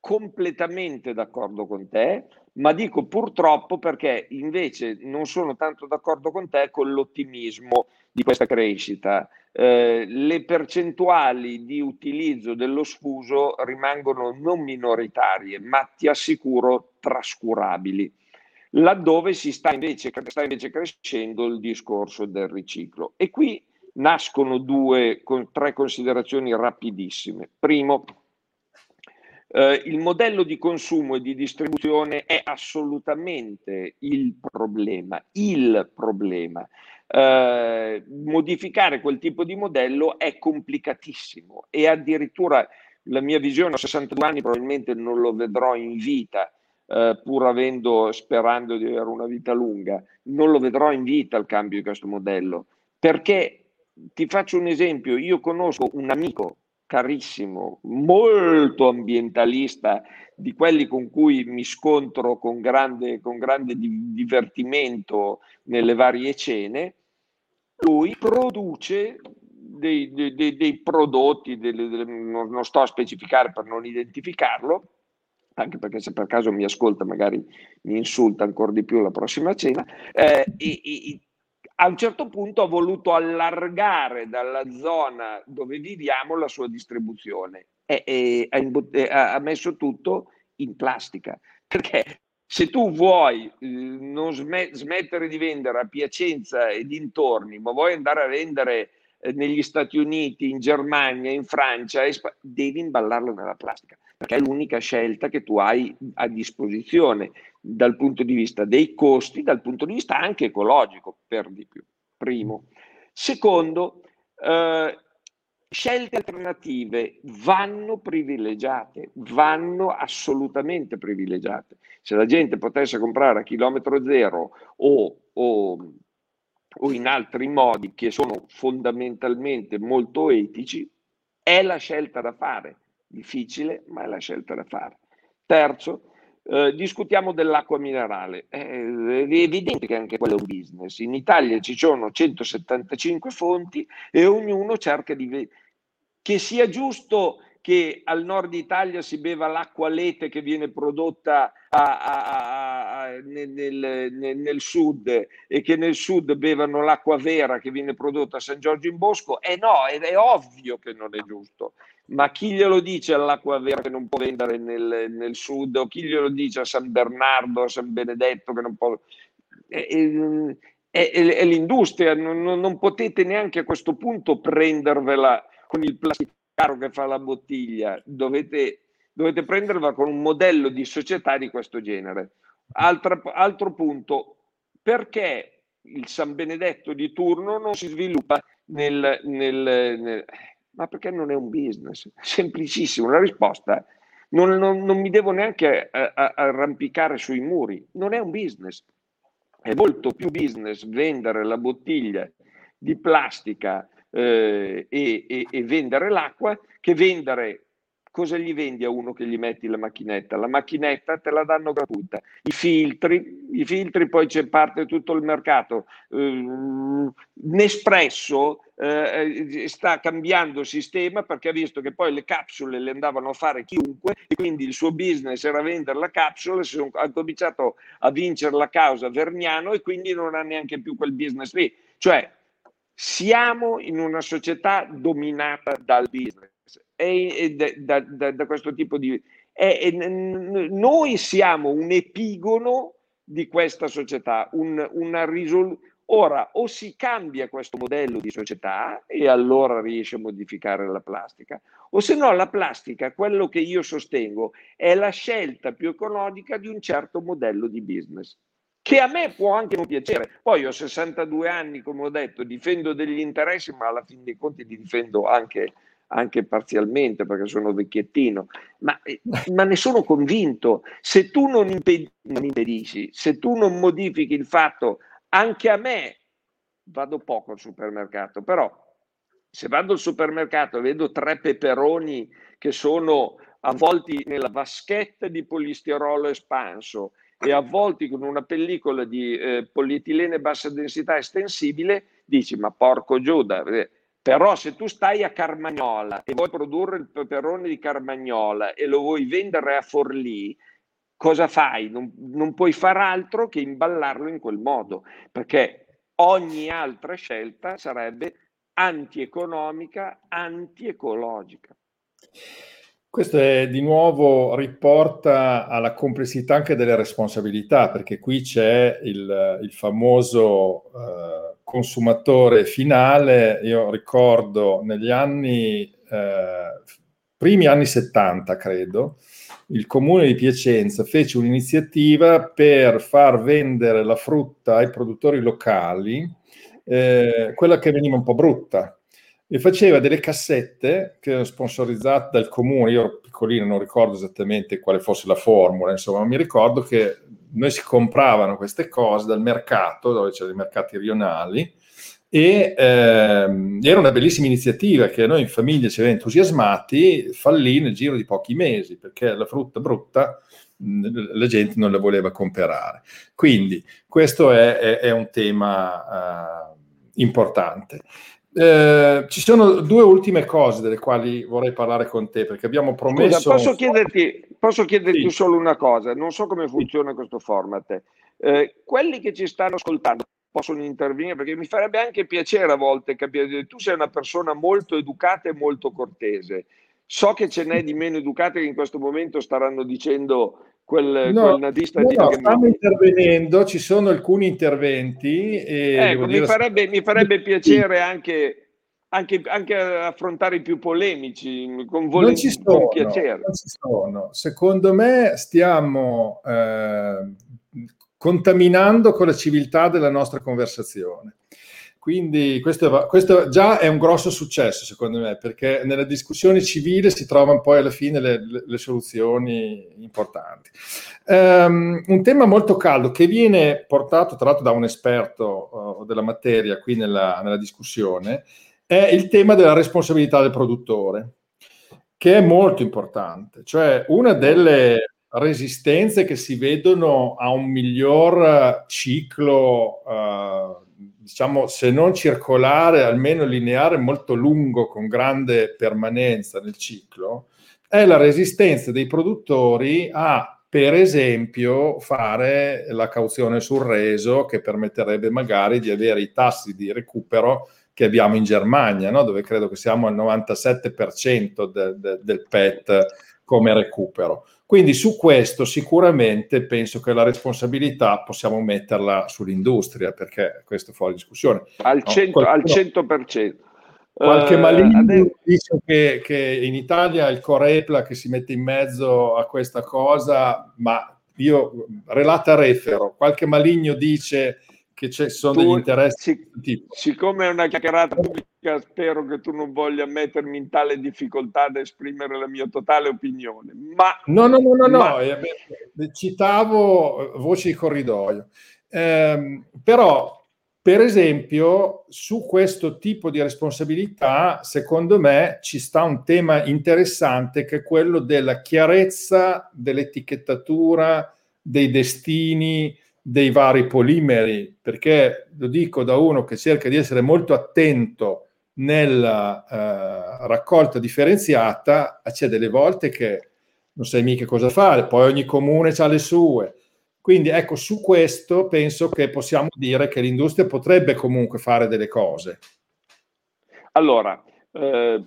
completamente d'accordo con te, ma dico purtroppo perché invece non sono tanto d'accordo con te con l'ottimismo di questa crescita. Eh, le percentuali di utilizzo dello sfuso rimangono non minoritarie, ma ti assicuro trascurabili, laddove si sta invece, sta invece crescendo il discorso del riciclo. E qui nascono due, con, tre considerazioni rapidissime. Primo, eh, il modello di consumo e di distribuzione è assolutamente il problema, il problema. Eh, modificare quel tipo di modello è complicatissimo e addirittura la mia visione a 62 anni probabilmente non lo vedrò in vita, eh, pur avendo, sperando di avere una vita lunga, non lo vedrò in vita il cambio di questo modello. Perché ti faccio un esempio, io conosco un amico carissimo, molto ambientalista, di quelli con cui mi scontro con grande, con grande divertimento nelle varie cene, lui produce dei, dei, dei prodotti, delle, delle, non sto a specificare per non identificarlo, anche perché se per caso mi ascolta magari mi insulta ancora di più la prossima cena, eh, e, e, a un certo punto ha voluto allargare dalla zona dove viviamo la sua distribuzione e, e ha, ha, messo tutto in plastica. Perché se tu vuoi eh, non sm- smettere di vendere a Piacenza e dintorni, ma vuoi andare a vendere eh, negli Stati Uniti, in Germania, in Francia, devi imballarlo nella plastica perché è l'unica scelta che tu hai a disposizione dal punto di vista dei costi, dal punto di vista anche ecologico, per di più. Primo. Secondo, eh, scelte alternative vanno privilegiate, vanno assolutamente privilegiate. Se la gente potesse comprare a chilometro zero o, o, o in altri modi che sono fondamentalmente molto etici, è la scelta da fare difficile, ma è la scelta da fare. Terzo, eh, discutiamo dell'acqua minerale. Eh, è evidente che anche quello è un business. In Italia ci sono 175 fonti e ognuno cerca di... che sia giusto che al nord Italia si beva l'acqua lete che viene prodotta a, a, a, nel, nel, nel, sud e che nel sud bevano l'acqua vera che viene prodotta a San Giorgio in Bosco, eh no, è, è ovvio che non è giusto ma chi glielo dice all'acqua vera che non può vendere nel, nel, sud? O chi glielo dice a San Bernardo, a San Benedetto che non può... È, è, è, è l'industria, non, non, potete neanche a questo punto prendervela con il plasticaro che fa la bottiglia, dovete, dovete prendervela con un modello di società di questo genere. Altra, altro punto, perché il San Benedetto di turno non si sviluppa nel, nel, nel ma perché non è un business? Semplicissimo, la risposta non, non, non mi devo neanche eh, arrampicare sui muri, non è un business. È molto più business vendere la bottiglia di plastica eh, e, e, e vendere l'acqua che vendere cosa gli vendi a uno che gli metti la macchinetta? La macchinetta te la danno gratuita. I filtri, i filtri poi c'è parte tutto il mercato. Uh, Nespresso uh, sta cambiando sistema perché ha visto che poi le capsule le andavano a fare chiunque e quindi il suo business era vendere la capsula, ha cominciato a vincere la causa Verniano e quindi non ha neanche più quel business lì. Cioè, siamo in una società dominata dal business è, da, da, da, questo tipo di... È, è, noi siamo un epigono di questa società, un, una risoluzione. Ora, o si cambia questo modello di società e allora riesce a modificare la plastica, o se no la plastica, quello che io sostengo, è la scelta più economica di un certo modello di business, che a me può anche non piacere. Poi ho 62 anni, come ho detto, difendo degli interessi, ma alla fine dei conti li difendo anche anche parzialmente perché sono vecchiettino, ma, eh, ma ne sono convinto. Se tu non, imped- non impedisci, se tu non modifichi il fatto, anche a me vado poco al supermercato, però se vado al supermercato e vedo tre peperoni che sono avvolti nella vaschetta di polistirolo espanso e avvolti con una pellicola di eh, polietilene bassa densità estensibile, dici ma porco Giuda, eh, però se tu stai a Carmagnola e vuoi produrre il peperone di Carmagnola e lo vuoi vendere a Forlì, cosa fai? Non, non puoi far altro che imballarlo in quel modo, perché ogni altra scelta sarebbe antieconomica, antiecologica. Questo è di nuovo riporta alla complessità anche delle responsabilità, perché qui c'è il, il famoso eh, consumatore finale. Io ricordo negli anni, eh, primi anni 70, credo, il comune di Piacenza fece un'iniziativa per far vendere la frutta ai produttori locali, eh, quella che veniva un po' brutta e faceva delle cassette che erano sponsorizzate dal comune, io piccolino, non ricordo esattamente quale fosse la formula, insomma, ma mi ricordo che noi si compravano queste cose dal mercato, dove c'erano i mercati rionali, e ehm, era una bellissima iniziativa che noi in famiglia ci avevamo entusiasmati, fallì nel giro di pochi mesi, perché la frutta brutta la gente non la voleva comprare. Quindi questo è, è, è un tema uh, importante. Eh, ci sono due ultime cose delle quali vorrei parlare con te perché abbiamo promesso. Scusa, posso chiederti, posso chiederti sì. solo una cosa? Non so come funziona sì. questo format. Eh, quelli che ci stanno ascoltando possono intervenire perché mi farebbe anche piacere a volte capire. Tu sei una persona molto educata e molto cortese. So che ce n'è di meno educate che in questo momento staranno dicendo quel, no, quel nazista no, no, stanno intervenendo, ci sono alcuni interventi. E ecco, mi, farebbe, mi farebbe piacere anche, anche, anche, affrontare i più polemici con, vol- non ci sono, con piacere. Non ci sono. Secondo me stiamo eh, contaminando con la civiltà della nostra conversazione. Quindi questo, questo, già è un grosso successo, secondo me, perché nella discussione civile si trovano poi alla fine le, le, soluzioni importanti. Um, un tema molto caldo che viene portato, tra l'altro, da un esperto uh, della materia qui nella, nella discussione, è il tema della responsabilità del produttore, che è molto importante. Cioè, una delle resistenze che si vedono a un miglior ciclo uh, diciamo, se non circolare, almeno lineare molto lungo con grande permanenza nel ciclo, è la resistenza dei produttori a, per esempio, fare la cauzione sul reso che permetterebbe magari di avere i tassi di recupero che abbiamo in Germania, no? dove credo che siamo al 97% de, de, del PET come recupero. Quindi su questo sicuramente penso che la responsabilità possiamo metterla sull'industria, perché questo è fuori discussione. Al, cento, no, al 100%. Qualche uh, maligno adesso... dice che, che, in Italia il Corepla che si mette in mezzo a questa cosa, ma io relata refero, qualche maligno dice che ci sono tu, degli interessi. Sic- siccome è una chiacchierata pubblica, spero che tu non voglia mettermi in tale difficoltà ad esprimere la mia totale opinione. Ma, no, no, no, no, ma... no. Eh, citavo voci di corridoio. Eh, però, per esempio, su questo tipo di responsabilità, secondo me, ci sta un tema interessante che è quello della chiarezza dell'etichettatura, dei destini, dei vari polimeri, perché lo dico da uno che cerca di essere molto attento nella eh, raccolta differenziata, c'è delle volte che non sai mica cosa fare, poi ogni comune ha le sue. Quindi ecco, su questo penso che possiamo dire che l'industria potrebbe comunque fare delle cose. Allora, eh,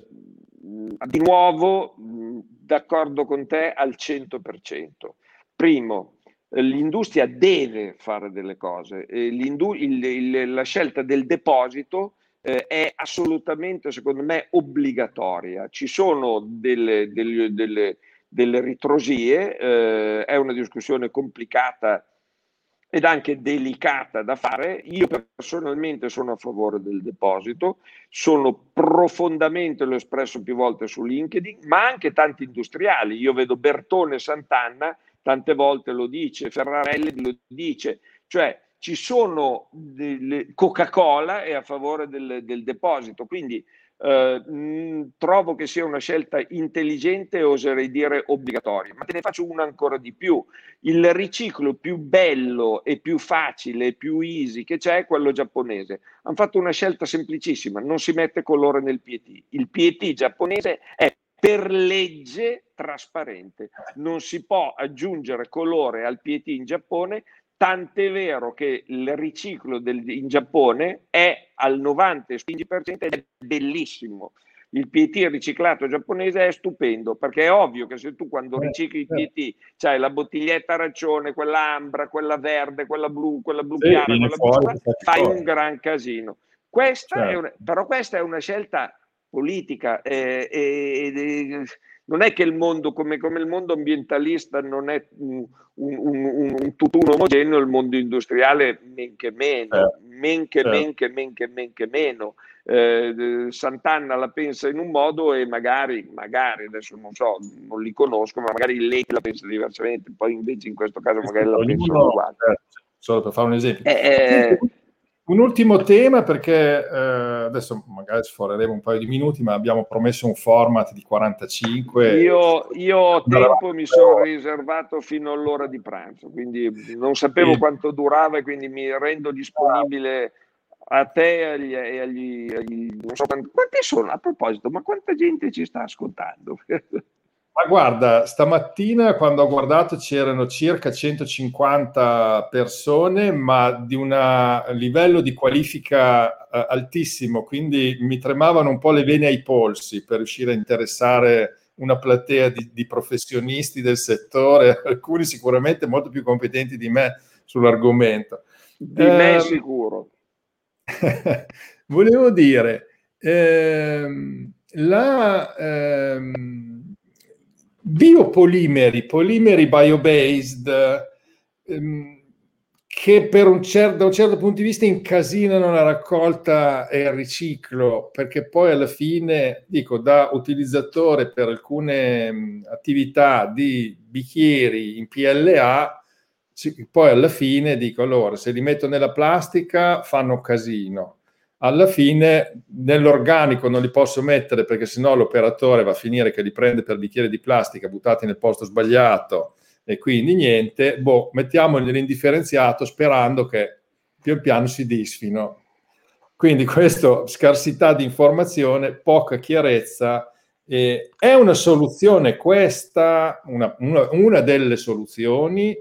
di nuovo, d'accordo con te al 100%. Primo, l'industria deve fare delle cose. Il, il, la scelta del deposito eh, è assolutamente, secondo me, obbligatoria. Ci sono delle, delle, delle, delle ritrosie, eh, è una discussione complicata ed anche delicata da fare. Io personalmente sono a favore del deposito, sono profondamente, l'ho espresso più volte su LinkedIn, ma anche tanti industriali. Io vedo Bertone Sant'Anna, tante volte lo dice, Ferrarelli lo dice, cioè ci sono delle, Coca-Cola è a favore del, del deposito, quindi eh, mh, trovo che sia una scelta intelligente e oserei dire obbligatoria, ma te ne faccio una ancora di più. Il riciclo più bello e più facile e più easy che c'è è quello giapponese. Hanno fatto una scelta semplicissima, non si mette colore nel PET. Il PET giapponese è per legge trasparente. Non si può aggiungere colore al PET in Giappone tant'è vero che il riciclo del, in Giappone è al 90-15% ed è bellissimo. Il PET riciclato giapponese è stupendo perché è ovvio che se tu quando eh, ricicli il PET certo. c'hai la bottiglietta arancione, quella ambra, quella verde, quella blu, quella blu sì, chiara, quella fuori, blu, fai un gran casino. Questa certo. una, però questa è una scelta politica eh, eh, eh, non è che il mondo, come, come il mondo ambientalista non è un, un, un, un tutt'uno omogeneo, il mondo industriale men che meno, eh, men che, certo. men che, men che, men che meno. Eh, Sant'Anna la pensa in un modo e magari, magari, adesso non so, non li conosco, ma magari lei la pensa diversamente, poi invece in questo caso magari la pensa uguale. Eh, solo per fare un esempio. Eh, un ultimo tema perché eh, adesso magari sforeremo un paio di minuti, ma abbiamo promesso un format di 45. Io, io ho tempo, mi sono riservato fino all'ora di pranzo, quindi non sapevo sì. quanto durava e quindi mi rendo disponibile a te e agli, e agli, agli non so quanti, quanti sono a proposito, ma quanta gente ci sta ascoltando? Ma guarda, stamattina quando ho guardato c'erano circa 150 persone, ma di un livello di qualifica uh, altissimo, quindi mi tremavano un po' le vene ai polsi per riuscire a interessare una platea di, di professionisti del settore, alcuni sicuramente molto più competenti di me sull'argomento. Di eh, me ehm, sicuro. volevo dire, ehm, la... Ehm, biopolimeri, polimeri biobased, ehm, che per un cer- da un certo punto di vista incasinano la raccolta e il riciclo, perché poi alla fine, dico, da utilizzatore per alcune mh, attività di bicchieri in PLA, poi alla fine dico, allora, se li metto nella plastica fanno casino alla fine nell'organico non li posso mettere perché sennò l'operatore va a finire che li prende per bicchieri di plastica buttati nel posto sbagliato e quindi niente, boh, mettiamoli nell'indifferenziato sperando che pian piano si disfino. Quindi questa scarsità di informazione, poca chiarezza, eh, è una soluzione questa, una, una, una delle soluzioni,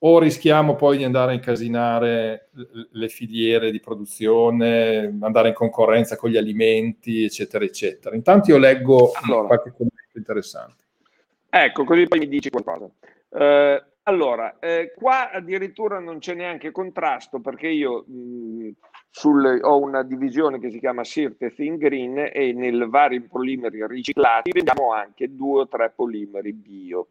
o rischiamo poi di andare a incasinare le filiere di produzione, andare in concorrenza con gli alimenti, eccetera, eccetera. Intanto io leggo allora, qualche commento interessante. Ecco, così poi mi dici qualcosa. Eh, allora, eh, qua addirittura non c'è neanche contrasto perché io mh, sul, ho una divisione che si chiama Sirte Thin Green e nel vari polimeri riciclati vendiamo anche due o tre polimeri bio.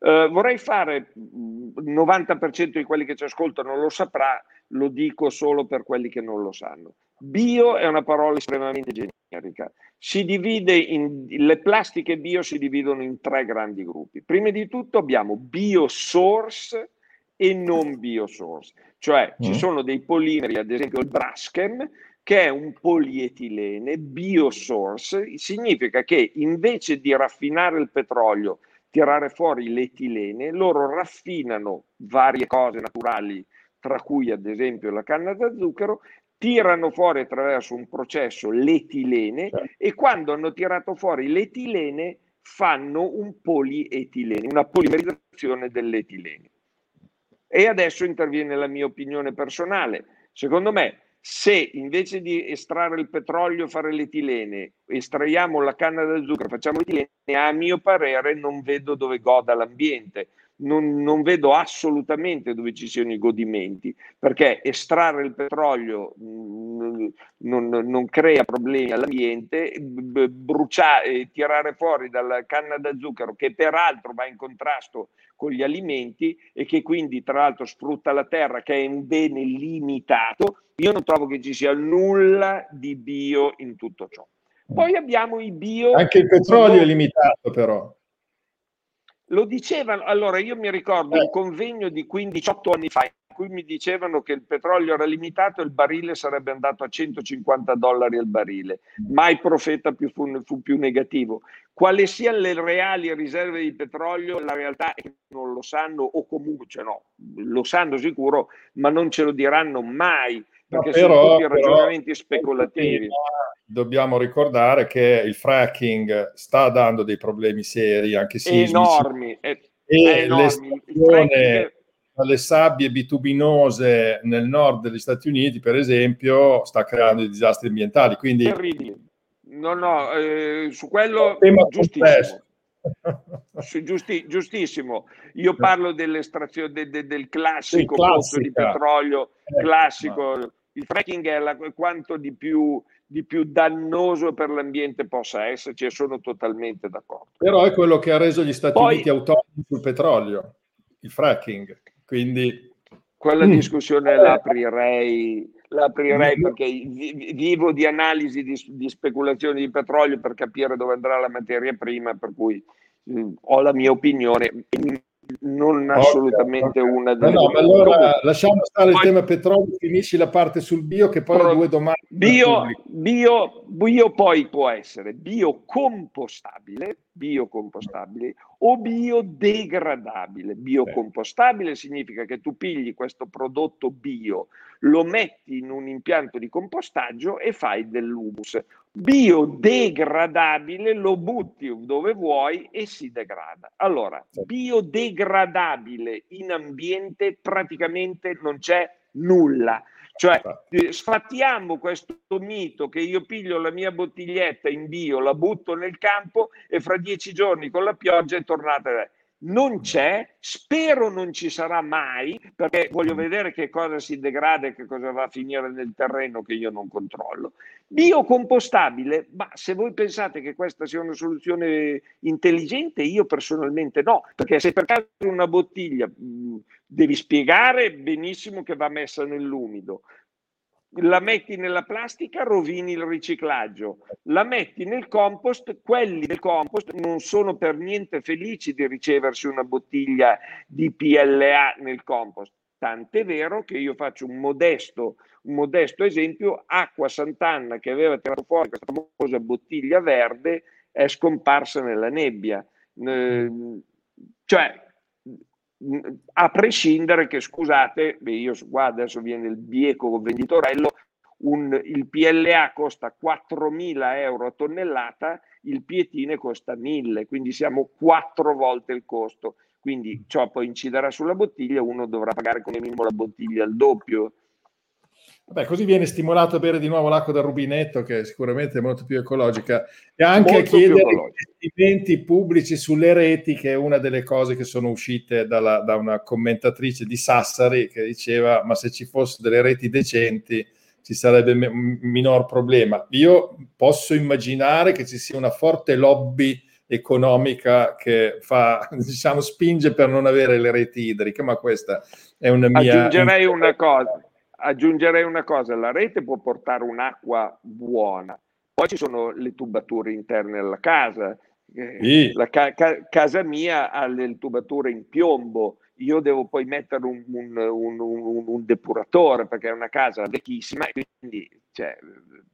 Uh, vorrei fare il 90% di quelli che ci ascoltano lo saprà, lo dico solo per quelli che non lo sanno. Bio è una parola estremamente generica. Si divide in, le plastiche bio si dividono in tre grandi gruppi. Prima di tutto abbiamo biosource e non biosource, cioè mm. ci sono dei polimeri, ad esempio il Braskem, che è un polietilene biosource, significa che invece di raffinare il petrolio tirare fuori l'etilene, loro raffinano varie cose naturali, tra cui ad esempio la canna da zucchero, tirano fuori attraverso un processo l'etilene certo. e quando hanno tirato fuori l'etilene fanno un polietilene, una polimerizzazione dell'etilene. E adesso interviene la mia opinione personale. Secondo me se invece di estrarre il petrolio e fare l'etilene, estraiamo la canna da zucchero, facciamo l'etilene, a mio parere non vedo dove goda l'ambiente. Non, non, vedo assolutamente dove ci siano i godimenti, perché estrarre il petrolio mh, mm, non, non, crea problemi all'ambiente, bruciare, tirare fuori dalla canna da zucchero, che peraltro va in contrasto con gli alimenti e che quindi tra l'altro sfrutta la terra, che è un bene limitato, io non trovo che ci sia nulla di bio in tutto ciò. Poi abbiamo i bio... Anche il petrolio è limitato però. Lo dicevano, allora io mi ricordo eh. un convegno di 15-18 anni fa in cui mi dicevano che il petrolio era limitato e il barile sarebbe andato a 150 dollari al barile. Mai profeta più fu, fu, più negativo. Quali siano le reali riserve di petrolio, la realtà è che non lo sanno o comunque, cioè no, lo sanno sicuro, ma non ce lo diranno mai perché però, sono tutti ragionamenti però, speculativi. Dobbiamo ricordare che il fracking sta dando dei problemi seri, anche sismici. Enormi. È, e è enormi. l'estrazione dalle sabbie bituminose nel nord degli Stati Uniti, per esempio, sta creando dei disastri ambientali. Quindi... Terribili. No, no, eh, su quello giustissimo. Giusti, giustissimo. Io parlo dell'estrazione de, de, del classico pozzo di petrolio eh, classico. Il fracking è la, quanto di più, di più, dannoso per l'ambiente possa esserci e sono totalmente d'accordo. Però è quello che ha reso gli Stati Poi, Uniti autonomi sul petrolio, il fracking. Quindi... Quella mm. discussione l'aprirei, l'aprirei mm. perché vivo di analisi di, di, speculazioni di petrolio per capire dove andrà la materia prima, per cui mh, mm, ho la mia opinione non assolutamente okay. una delle no, no, ma allora lasciamo stare poi, il tema petrolio finisci la parte sul bio che poi ho due domande bio, bio, bio poi può essere biocompostabile biocompostabile o biodegradabile. Biocompostabile significa che tu pigli questo prodotto bio, lo metti in un impianto di compostaggio e fai dell'humus. Biodegradabile lo butti dove vuoi e si degrada. Allora, biodegradabile in ambiente praticamente non c'è nulla. Cioè, eh, sfattiamo questo mito che io piglio la mia bottiglietta in bio, la butto nel campo e fra dieci giorni con la pioggia è tornata. Non c'è, spero non ci sarà mai, perché voglio vedere che cosa si degrada e che cosa va a finire nel terreno che io non controllo. Biocompostabile, ma se voi pensate che questa sia una soluzione intelligente, io personalmente no, perché se per caso una bottiglia devi spiegare benissimo che va messa nell'umido, la metti nella plastica, rovini il riciclaggio, la metti nel compost, quelli del compost non sono per niente felici di riceversi una bottiglia di PLA nel compost. Tant'è vero che io faccio un modesto, un modesto esempio, Acqua Sant'Anna che aveva tirato fuori questa famosa bottiglia verde è scomparsa nella nebbia. Eh, cioè, a prescindere che, scusate, io qua adesso viene il bieco venditorello, un, il PLA costa 4.000 euro a tonnellata, il pietine costa 1.000, quindi siamo quattro volte il costo. Quindi ciò poi inciderà sulla bottiglia, uno dovrà pagare come minimo la bottiglia al doppio Beh, così viene stimolato a bere di nuovo l'acqua dal rubinetto, che sicuramente è molto più ecologica, e anche molto a chiedere investimenti pubblici sulle reti, che è una delle cose che sono uscite dalla, da una commentatrice di Sassari che diceva: Ma se ci fossero delle reti decenti ci sarebbe un minor problema. Io posso immaginare che ci sia una forte lobby economica che fa, diciamo, spinge per non avere le reti idriche, ma questa è una mia... Aggiungerei una cosa aggiungerei una cosa, la rete può portare un'acqua buona, poi ci sono le tubature interne alla casa, eh, sì. la ca- ca- casa mia ha le tubature in piombo, io devo poi mettere un, un, un, un depuratore perché è una casa vecchissima e quindi cioè,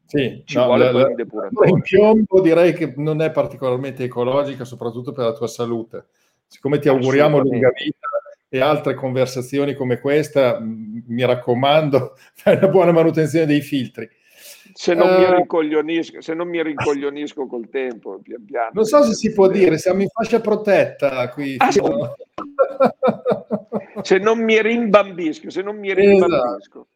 sì, ci no, vuole la, un depuratore. In piombo direi che non è particolarmente ecologica, soprattutto per la tua salute. Siccome ti auguriamo lunga vita, e altre conversazioni come questa, mi raccomando, fai una buona manutenzione dei filtri. Se non, uh, mi eh, rincoglionisco, se non mi rincoglionisco col tempo, pian piano. Non so se si può dire, siamo in fascia protetta qui. Ah, fino... se non mi rimbambisco, se non mi rimbambisco. Esatto.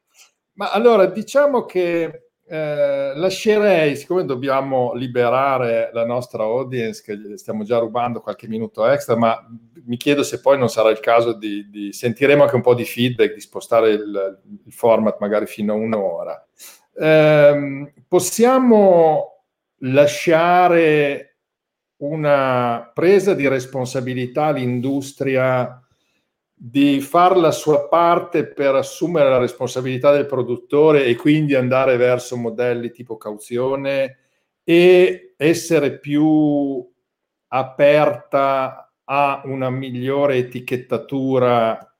Ma allora, diciamo che eh, lascerei, siccome dobbiamo liberare la nostra audience, che stiamo già rubando qualche minuto extra, ma mi chiedo se poi non sarà il caso di, di sentiremo anche un po' di feedback, di spostare il, il format magari fino a un'ora. Eh, possiamo lasciare una presa di responsabilità all'industria di fare la sua parte per assumere la responsabilità del produttore e quindi andare verso modelli tipo cauzione e essere più aperta a una migliore etichettatura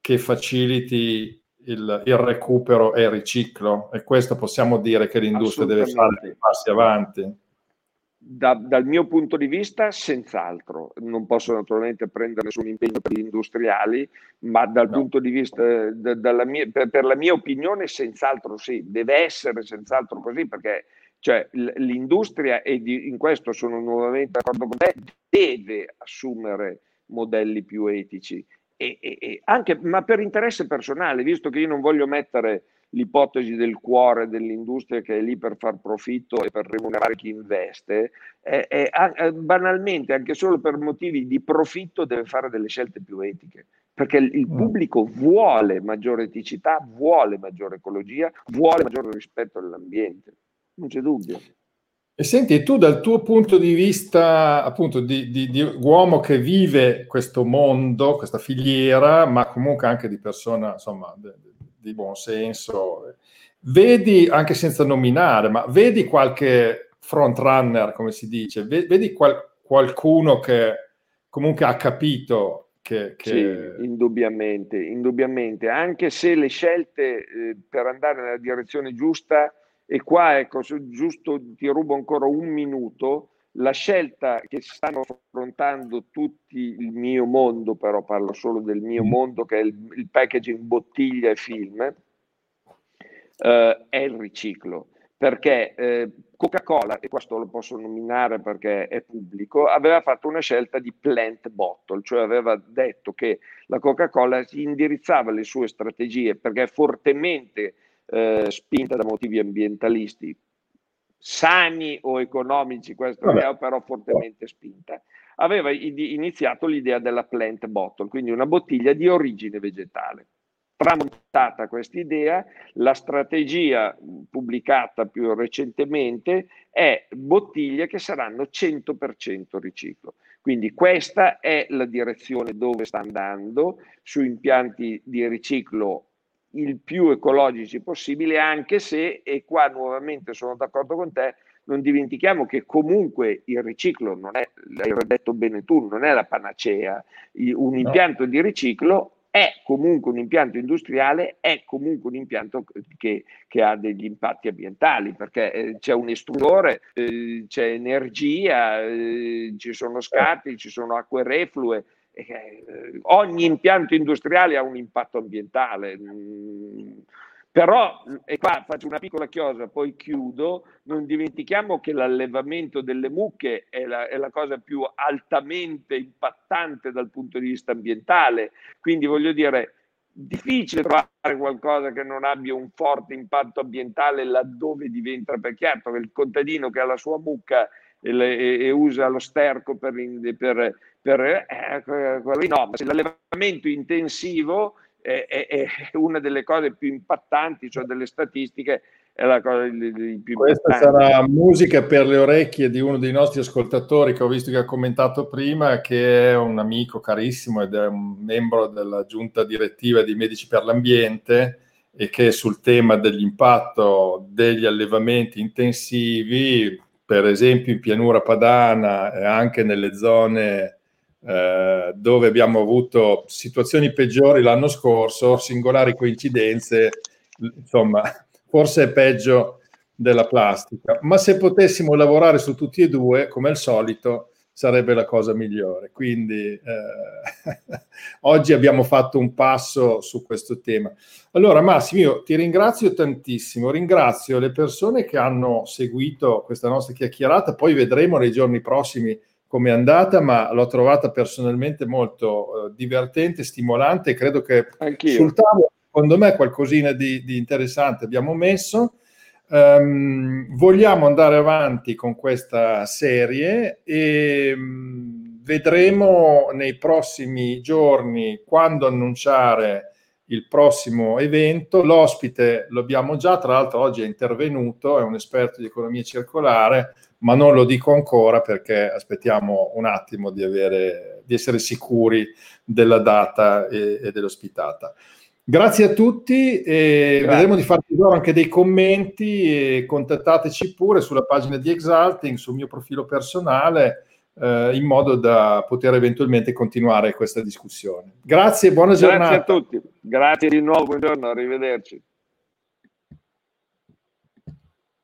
che faciliti il, il recupero e il riciclo. E questo possiamo dire che l'industria deve fare dei passi avanti. Da, dal mio punto di vista, senz'altro. Non posso naturalmente prendere nessun impegno per gli industriali, ma dal no. punto di vista, da, mia, per, per, la mia opinione, senz'altro sì. Deve essere senz'altro così perché cioè, l'industria, e di, in questo sono nuovamente d'accordo con te, deve assumere modelli più etici. E, e, e anche, ma per interesse personale, visto che io non voglio mettere l'ipotesi del cuore dell'industria che è lì per far profitto e per remunerare chi investe, è, è, è, banalmente, anche solo per motivi di profitto, deve fare delle scelte più etiche. Perché il mm. pubblico vuole maggiore eticità, vuole maggiore ecologia, vuole maggiore rispetto all'ambiente. Non c'è dubbio. E senti, tu dal tuo punto di vista, appunto, di, di, di, uomo che vive questo mondo, questa filiera, ma comunque anche di persona, insomma, di buon senso. Vedi, anche senza nominare, ma vedi qualche front runner, come si dice, vedi qual, qualcuno che comunque ha capito che, che... Sì, indubbiamente, indubbiamente, anche se le scelte eh, per andare nella direzione giusta, e qua ecco, giusto ti rubo ancora un minuto, la scelta che stanno affrontando tutti il mio mondo, però parlo solo del mio mm. mondo, che è il, il packaging bottiglia e film, eh, è il riciclo. Perché eh, Coca-Cola, e questo lo posso nominare perché è pubblico, aveva fatto una scelta di plant bottle, cioè aveva detto che la Coca-Cola indirizzava le sue strategie perché è fortemente eh, spinta da motivi ambientalisti sani o economici, questo è però fortemente spinta, aveva iniziato l'idea della plant bottle, quindi una bottiglia di origine vegetale. Tramontata questa idea, la strategia pubblicata più recentemente è bottiglie che saranno 100% riciclo. Quindi questa è la direzione dove sta andando su impianti di riciclo il più ecologici possibile, anche se, e qua nuovamente sono d'accordo con te, non dimentichiamo che comunque il riciclo non è, l'hai detto bene tu, non è la panacea. Un impianto no. di riciclo è comunque un impianto industriale, è comunque un impianto che, che ha degli impatti ambientali, perché eh, c'è un estrusore, eh, c'è energia, eh, ci sono scarti, ci sono acque reflue, eh, ogni impianto industriale ha un impatto ambientale. Mm, però, e qua faccio una piccola chiosa, poi chiudo, non dimentichiamo che l'allevamento delle mucche è la, è la, cosa più altamente impattante dal punto di vista ambientale. Quindi voglio dire, difficile trovare qualcosa che non abbia un forte impatto ambientale laddove diventa per certo che il contadino che ha la sua mucca e, e usa lo sterco per, per, per eh, no, ma se l'allevamento intensivo è, è, è, una delle cose più impattanti, cioè delle statistiche, è la cosa di, più Questa sarà musica per le orecchie di uno dei nostri ascoltatori che ho visto che ha commentato prima, che è un amico carissimo ed è un membro della giunta direttiva di Medici per l'Ambiente e che sul tema dell'impatto degli allevamenti intensivi, per esempio in pianura padana e anche nelle zone eh, dove abbiamo avuto situazioni peggiori l'anno scorso, singolari coincidenze, insomma, forse è peggio della plastica. Ma se potessimo lavorare su tutti e due, come al solito, sarebbe la cosa migliore. Quindi eh, oggi abbiamo fatto un passo su questo tema. Allora Massimo, io ti ringrazio tantissimo, ringrazio le persone che hanno seguito questa nostra chiacchierata, poi vedremo nei giorni prossimi come è andata, ma l'ho trovata personalmente molto eh, divertente, stimolante credo che Anch'io. sul tavolo, secondo me, qualcosina di, di interessante abbiamo messo. Um, vogliamo andare avanti con questa serie e um, vedremo nei prossimi giorni quando annunciare il prossimo evento. L'ospite lo abbiamo già, tra l'altro oggi è intervenuto, è un esperto di economia circolare, ma non lo dico ancora perché aspettiamo un attimo di, avere, di essere sicuri della data e, e dell'ospitata. Grazie a tutti e Grazie. vedremo di farvi loro anche dei commenti e contattateci pure sulla pagina di Exalting, sul mio profilo personale, eh, in modo da poter eventualmente continuare questa discussione. Grazie e buona giornata. Grazie a tutti. Grazie di nuovo, buongiorno, arrivederci.